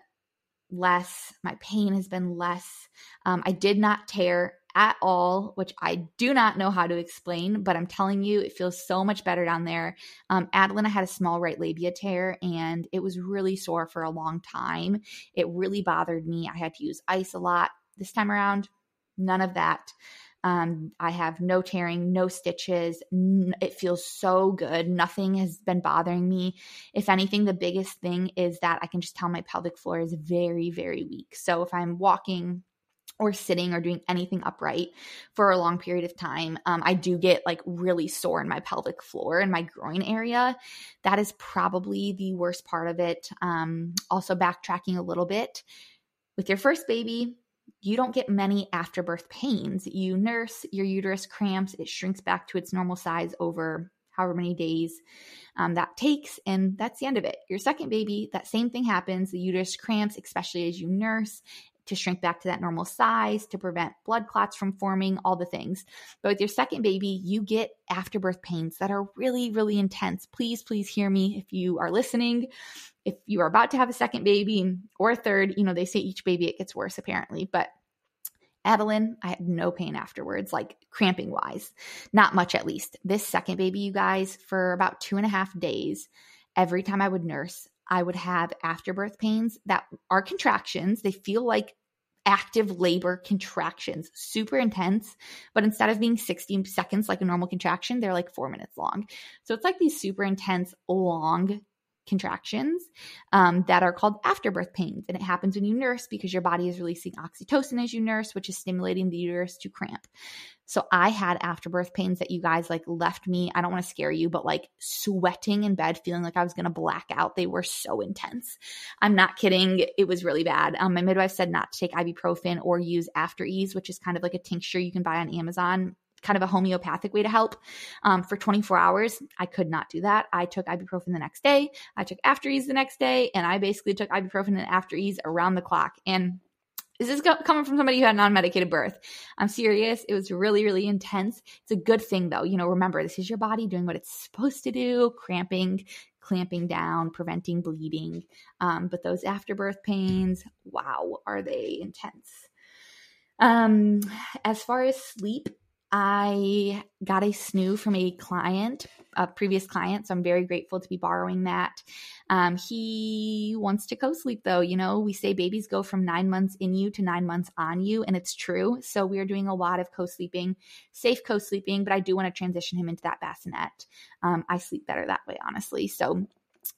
less my pain has been less um, i did not tear at all, which I do not know how to explain, but I'm telling you, it feels so much better down there. Um, Adeline, I had a small right labia tear and it was really sore for a long time. It really bothered me. I had to use ice a lot. This time around, None of that. Um, I have no tearing, no stitches. N- it feels so good. Nothing has been bothering me. If anything, the biggest thing is that I can just tell my pelvic floor is very, very weak. So if I'm walking, or sitting or doing anything upright for a long period of time, um, I do get like really sore in my pelvic floor and my groin area. That is probably the worst part of it. Um, also, backtracking a little bit with your first baby, you don't get many afterbirth pains. You nurse, your uterus cramps, it shrinks back to its normal size over however many days um, that takes, and that's the end of it. Your second baby, that same thing happens. The uterus cramps, especially as you nurse, to shrink back to that normal size, to prevent blood clots from forming, all the things. But with your second baby, you get afterbirth pains that are really, really intense. Please, please hear me if you are listening. If you are about to have a second baby or a third, you know, they say each baby it gets worse apparently, but Adeline, I had no pain afterwards, like cramping wise, not much at least. This second baby, you guys, for about two and a half days, every time I would nurse, I would have afterbirth pains that are contractions. They feel like active labor contractions, super intense, but instead of being 60 seconds like a normal contraction, they're like four minutes long. So it's like these super intense, long contractions um, that are called afterbirth pains. And it happens when you nurse because your body is releasing oxytocin as you nurse, which is stimulating the uterus to cramp. So I had afterbirth pains that you guys like left me. I don't want to scare you, but like sweating in bed, feeling like I was going to black out. They were so intense. I'm not kidding. It was really bad. Um, my midwife said not to take ibuprofen or use After Ease, which is kind of like a tincture you can buy on Amazon kind of a homeopathic way to help um, for 24 hours. I could not do that. I took ibuprofen the next day. I took After Ease the next day, and I basically took ibuprofen and After Ease around the clock. And this is coming from somebody who had non-medicated birth. I'm serious. It was really, really intense. It's a good thing though. You know, remember this is your body doing what it's supposed to do, cramping, clamping down, preventing bleeding. Um, but those afterbirth pains, wow, are they intense? Um, as far as sleep, I got a snoo from a client, a previous client. So I'm very grateful to be borrowing that. Um, he wants to co sleep though. You know, we say babies go from nine months in you to nine months on you, and it's true. So we are doing a lot of co sleeping, safe co sleeping, but I do want to transition him into that bassinet. Um, I sleep better that way, honestly. So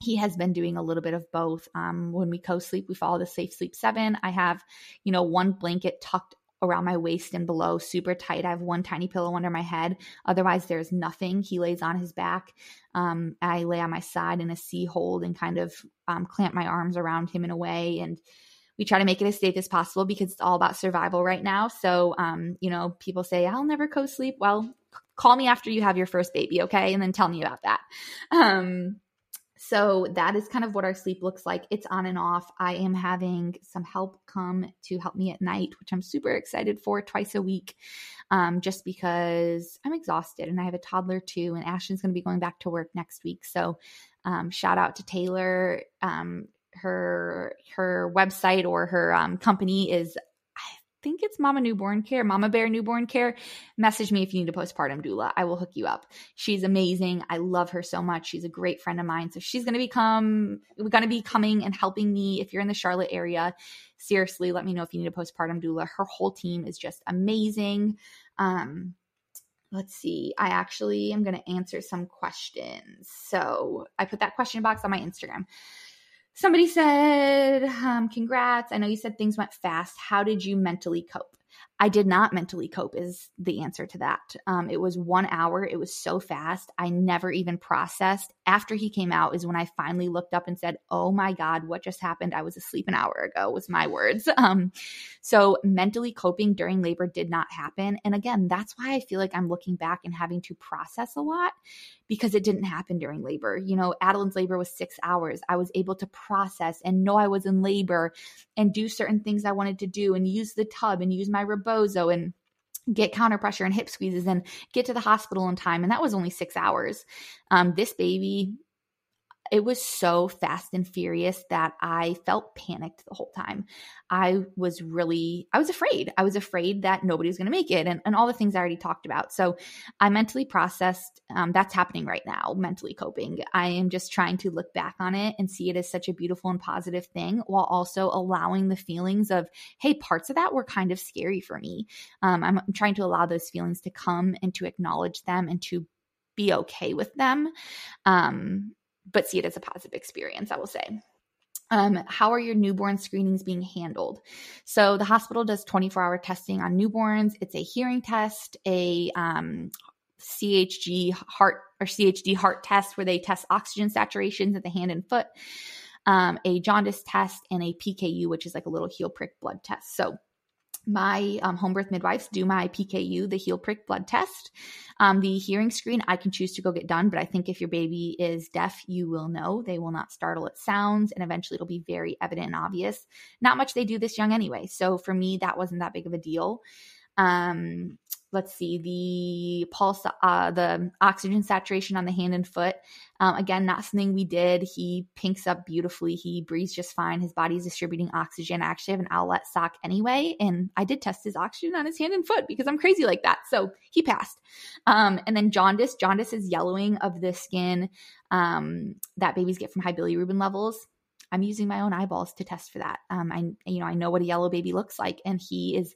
he has been doing a little bit of both. Um, when we co sleep, we follow the Safe Sleep Seven. I have, you know, one blanket tucked around my waist and below, super tight. I have one tiny pillow under my head. Otherwise, there's nothing. He lays on his back. Um, I lay on my side in a C hold and kind of um, clamp my arms around him in a way. And we try to make it as safe as possible because it's all about survival right now. So, um, you know, people say, I'll never co sleep. Well, call me after you have your first baby, okay? And then tell me about that. Um, so that is kind of what our sleep looks like. It's on and off. I am having some help come to help me at night, which I'm super excited for twice a week, um, just because I'm exhausted and I have a toddler too. And Ashton's going to be going back to work next week. So um, shout out to Taylor. Um, her her website or her um, company is think it's Mama Newborn Care, Mama Bear Newborn Care. Message me if you need a postpartum doula. I will hook you up. She's amazing. I love her so much. She's a great friend of mine. So she's going to become, we're going to be coming and helping me. If you're in the Charlotte area, seriously, let me know if you need a postpartum doula. Her whole team is just amazing. Um, let's see. I actually am going to answer some questions. So I put that question box on my Instagram. Somebody said, um, Congrats. I know you said things went fast. How did you mentally cope? I did not mentally cope, is the answer to that. Um, it was one hour. It was so fast. I never even processed. After he came out, is when I finally looked up and said, Oh my God, what just happened? I was asleep an hour ago, was my words. *laughs* Um, so mentally coping during labor did not happen. And again, that's why I feel like I'm looking back and having to process a lot because it didn't happen during labor. You know, Adeline's labor was six hours. I was able to process and know I was in labor and do certain things I wanted to do and use the tub and use my rebozo and get counter pressure and hip squeezes and get to the hospital in time. And that was only six hours. Um, this baby, it was so fast and furious that I felt panicked the whole time. I was really, I was afraid. I was afraid that nobody was going to make it and, and all the things I already talked about. So I mentally processed um, that's happening right now, mentally coping. I am just trying to look back on it and see it as such a beautiful and positive thing while also allowing the feelings of, hey, parts of that were kind of scary for me. Um, I'm, I'm trying to allow those feelings to come and to acknowledge them and to be okay with them. Um, but see it as a positive experience, I will say. Um, how are your newborn screenings being handled? So the hospital does 24 hour testing on newborns. It's a hearing test, a um, CHG heart or CHD heart test where they test oxygen saturations at the hand and foot, um, a jaundice test, and a PKU, which is like a little heel prick blood test. So my um, home birth midwives do my PKU, the heel prick blood test. Um, the hearing screen I can choose to go get done, but I think if your baby is deaf, you will know. They will not startle at sounds, and eventually it'll be very evident and obvious. Not much they do this young anyway. So for me, that wasn't that big of a deal. Um, let's see the pulse uh, the oxygen saturation on the hand and foot. Um, again not something we did. He pinks up beautifully. He breathes just fine. His body's distributing oxygen. I actually have an Owlet sock anyway and i did test his oxygen on his hand and foot because i'm crazy like that. So he passed. Um, and then jaundice. Jaundice is yellowing of the skin um, that babies get from high bilirubin levels. I'm using my own eyeballs to test for that. Um, i you know i know what a yellow baby looks like and he is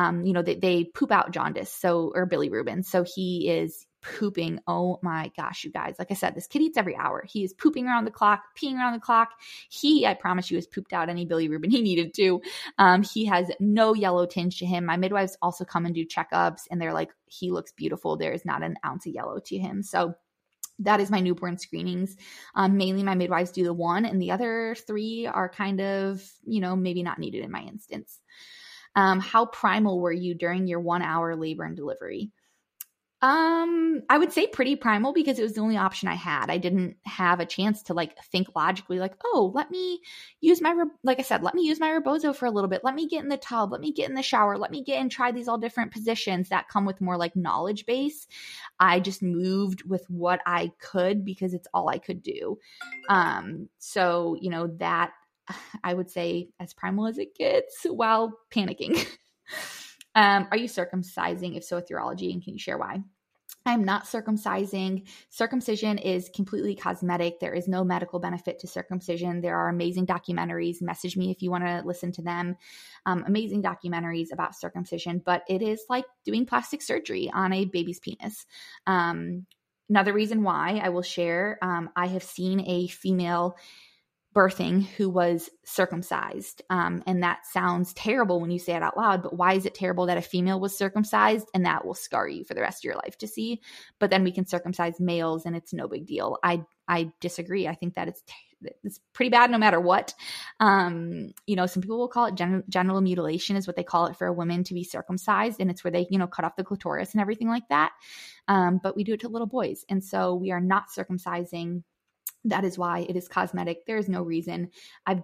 um, you know, they, they poop out jaundice, so or Billy bilirubin. So he is pooping. Oh my gosh, you guys. Like I said, this kid eats every hour. He is pooping around the clock, peeing around the clock. He, I promise you, has pooped out any Billy bilirubin *laughs* he needed to. Um, he has no yellow tinge to him. My midwives also come and do checkups, and they're like, he looks beautiful. There is not an ounce of yellow to him. So that is my newborn screenings. Um, mainly my midwives do the one, and the other three are kind of, you know, maybe not needed in my instance. Um, how primal were you during your one hour labor and delivery? Um, I would say pretty primal because it was the only option I had. I didn't have a chance to like think logically, like, oh, let me use my, like I said, let me use my rebozo for a little bit. Let me get in the tub. Let me get in the shower. Let me get and try these all different positions that come with more like knowledge base. I just moved with what I could because it's all I could do. Um, so, you know, that *sighs* I would say as primal as it gets while panicking. *laughs* um, are you circumcising? If so, with urology, and can you share why? I'm not circumcising. Circumcision is completely cosmetic. There is no medical benefit to circumcision. There are amazing documentaries. Message me if you want to listen to them. Um, amazing documentaries about circumcision, but it is like doing plastic surgery on a baby's penis. Um, another reason why I will share um, I have seen a female birthing who was circumcised. Um, and that sounds terrible when you say it out loud, but why is it terrible that a female was circumcised and that will scar you for the rest of your life to see? But then we can circumcise males and it's no big deal. I I disagree. I think that it's it's pretty bad no matter what. Um, you know, some people will call it gen- genital mutilation is what they call it for a woman to be circumcised, and it's where they you know cut off the clitoris and everything like that. Um, but we do it to little boys, and so we are not circumcising that is why it is cosmetic. There is no reason. I've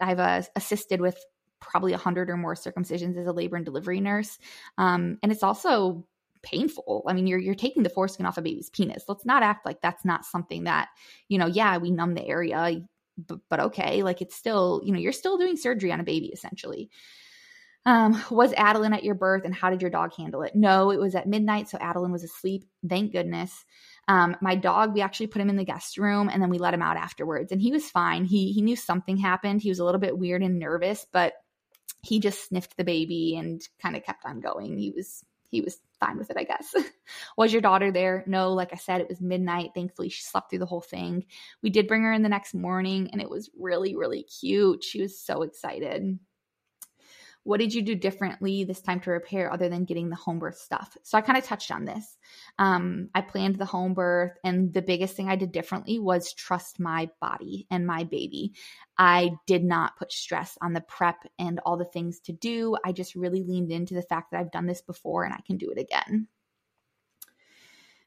I've uh, assisted with probably a hundred or more circumcisions as a labor and delivery nurse, um, and it's also painful. I mean, you're you're taking the foreskin off a baby's penis. Let's not act like that's not something that you know. Yeah, we numb the area, but, but okay, like it's still you know you're still doing surgery on a baby essentially. Um, was Adeline at your birth and how did your dog handle it? No, it was at midnight, so Adeline was asleep. Thank goodness. Um, my dog, we actually put him in the guest room and then we let him out afterwards, and he was fine. He he knew something happened. He was a little bit weird and nervous, but he just sniffed the baby and kind of kept on going. He was he was fine with it, I guess. *laughs* was your daughter there? No, like I said, it was midnight. Thankfully, she slept through the whole thing. We did bring her in the next morning, and it was really really cute. She was so excited what did you do differently this time to repair other than getting the home birth stuff? So I kind of touched on this. Um, I planned the home birth, and the biggest thing I did differently was trust my body and my baby. I did not put stress on the prep and all the things to do. I just really leaned into the fact that I've done this before and I can do it again.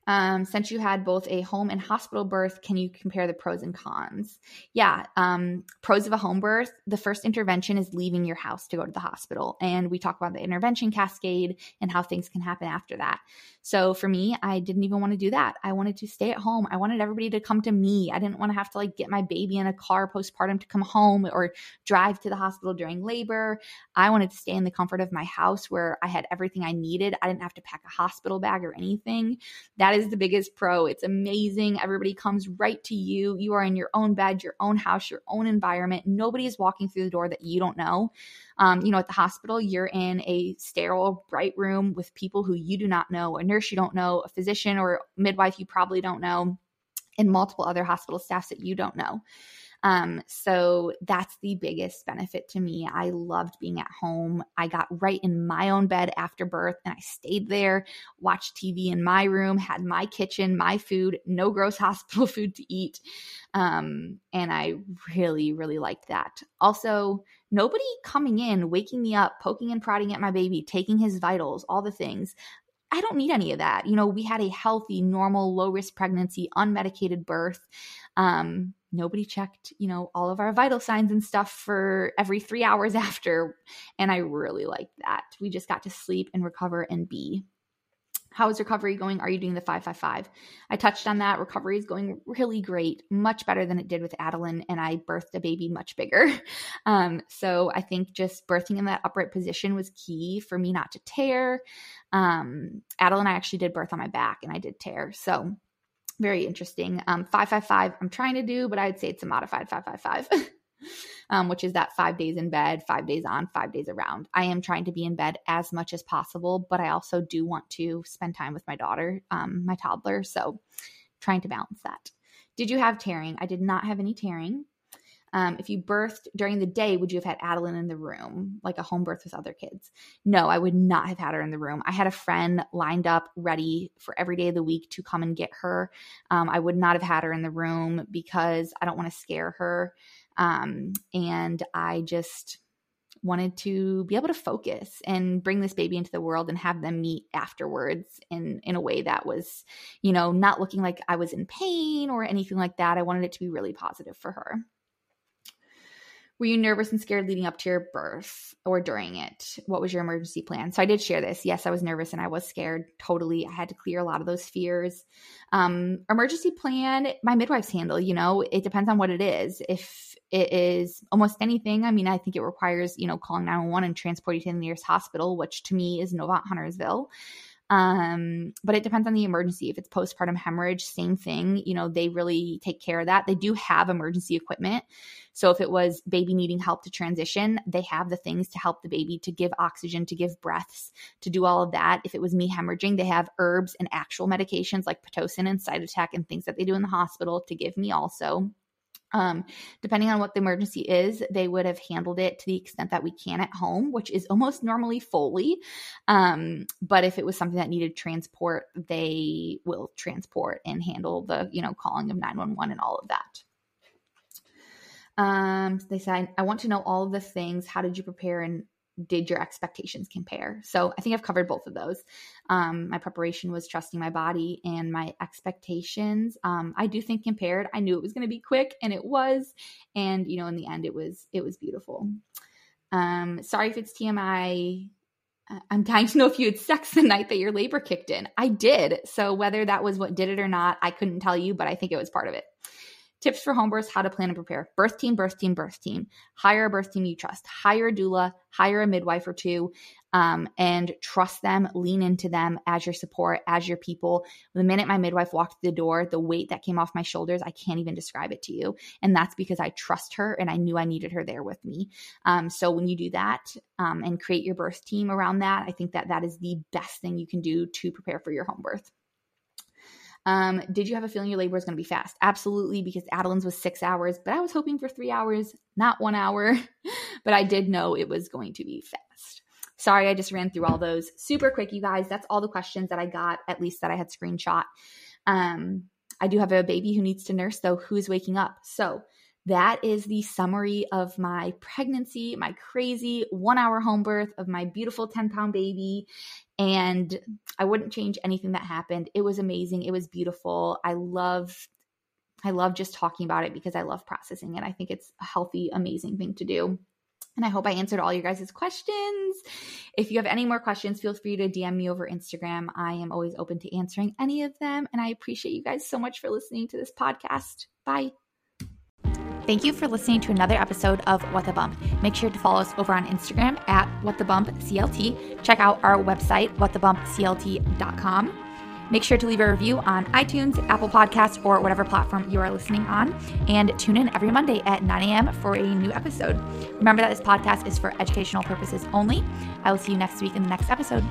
Um, since you had both a home and hospital birth, can you compare the pros and cons? Yeah. Um, pros of a home birth the first intervention is leaving your house to go to the hospital. And we talk about the intervention cascade and how things can happen after that. So for me, I didn't even want to do that. I wanted to stay at home. I wanted everybody to come to me. I didn't want to have to like get my baby in a car postpartum to come home or drive to the hospital during labor. I wanted to stay in the comfort of my house where I had everything I needed. I didn't have to pack a hospital bag or anything. That is the biggest pro. It's amazing. Everybody comes right to you. You are in your own bed, your own house, your own environment. Nobody is walking through the door that you don't know. Um, you know, at the hospital, you're in a sterile, bright room with people who you do not know, a nurse you don't know, a physician or midwife you probably don't know, and multiple other hospital staffs that you don't know. Um, so that's the biggest benefit to me. I loved being at home. I got right in my own bed after birth and I stayed there, watched TV in my room, had my kitchen, my food, no gross *laughs* hospital food to eat. Um, and I really, really liked that. Also, nobody coming in, waking me up, poking and prodding at my baby, taking his vitals, all the things. I don't need any of that. You know, we had a healthy, normal, low risk pregnancy, unmedicated birth. Um, nobody checked, you know, all of our vital signs and stuff for every three hours *laughs* after. And I really liked that. We just got to sleep and recover and be. How is recovery going? Are you doing the 555? I touched on that. Recovery is going really great, much better than it did with Adeline, and I birthed a baby much bigger. *laughs* Um, so I think just birthing in that upright position was key for me not to tear. Um, Adeline, I actually did birth on my back, and I did tear. So very interesting. Um, 555, I'm trying to do, but I'd say it's a modified 555. *laughs* um, which is that five days in bed, five days on, five days around. I am trying to be in bed as much as possible, but I also do want to spend time with my daughter, um, my toddler. So trying to balance that. Did you have tearing? I did not have any tearing. Um, if you birthed during the day, would you have had Adeline in the room, like a home birth with other kids? No, I would not have had her in the room. I had a friend lined up ready for every day of the week to come and get her. Um, I would not have had her in the room because I don't want to scare her. Um, and I just wanted to be able to focus and bring this baby into the world and have them meet afterwards in in a way that was you know not looking like I was in pain or anything like that. I wanted it to be really positive for her. Were you nervous and scared leading up to your birth or during it? What was your emergency plan? So I did share this. Yes, I was nervous and I was scared. Totally. I had to clear a lot of those fears. Um, emergency plan, my midwife's handle, you know, it depends on what it is. If it is almost anything, I mean, I think it requires, you know, calling 911 and transporting to the nearest hospital, which to me is Novant Huntersville. Um, but it depends on the emergency. If it's postpartum hemorrhage, same thing. You know, they really take care of that. They do have emergency equipment. So if it was baby needing help to transition, they have the things to help the baby to give oxygen, to give breaths, to do all of that. If it was me hemorrhaging, they have herbs and actual medications like Pitocin and Cytotec and things that they do in the hospital to give me also. Um, depending on what the emergency is, they would have handled it to the extent that we can at home, which is almost normally Foley. Um, but if it was something that needed transport, they will transport and handle the, you know, calling of 911 and all of that. Um, they said, I want to know all of the things. How did you prepare and did your expectations compare? So I think I've covered both of those. Um, my preparation was trusting my body and my expectations. Um, I do think compared. I knew it was going to be quick, and it was. And you know, in the end, it was it was beautiful. Um, sorry if it's TMI. Uh, I'm *laughs* dying to know if you had sex the night that your labor kicked in. I did. So whether that was what did it or not, I couldn't tell you, but I think it was part of it. Tips for home births, how to plan and prepare. Birth team, birth team, birth team. Hire a birth team you trust. Hire a doula, hire a midwife or two, um, and trust them, lean into them as your support, as your people. The minute my midwife walked through the door, the weight that came off my shoulders, I can't even describe it to you. And that's because I trust her and I knew I needed her there with me. Um, so when you do that um, and create your birth team around that, I think that that is the best thing you can do to prepare for your home birth. Um, did you have a feeling your labor was going to be fast? Absolutely, because Adeline's was six hours, but I was hoping for three hours, not one hour. *laughs* but I did know it was going to be fast. Sorry, I just ran through all those super quick, you guys. That's all the questions that I got, at least that I had screenshot. Um, I do have a baby who needs to nurse, though, who's waking up. So that is the summary of my pregnancy, my crazy one hour home birth of my beautiful 10 pound baby. And I wouldn't change anything that happened. It was amazing. It was beautiful. I love I love just talking about it because I love processing it. I think it's a healthy, amazing thing to do. And I hope I answered all your guys' questions. If you have any more questions, feel free to DM me over Instagram. I am always open to answering any of them. And I appreciate you guys so much for listening to this podcast. Bye. Thank you for listening to another episode of What the Bump. Make sure to follow us over on Instagram at What the Bump CLT. Check out our website, whatthebumpclt.com. Make sure to leave a review on iTunes, Apple Podcasts, or whatever platform you are listening on. And tune in every Monday at 9 a.m. for a new episode. Remember that this podcast is for educational purposes only. I will see you next week in the next episode.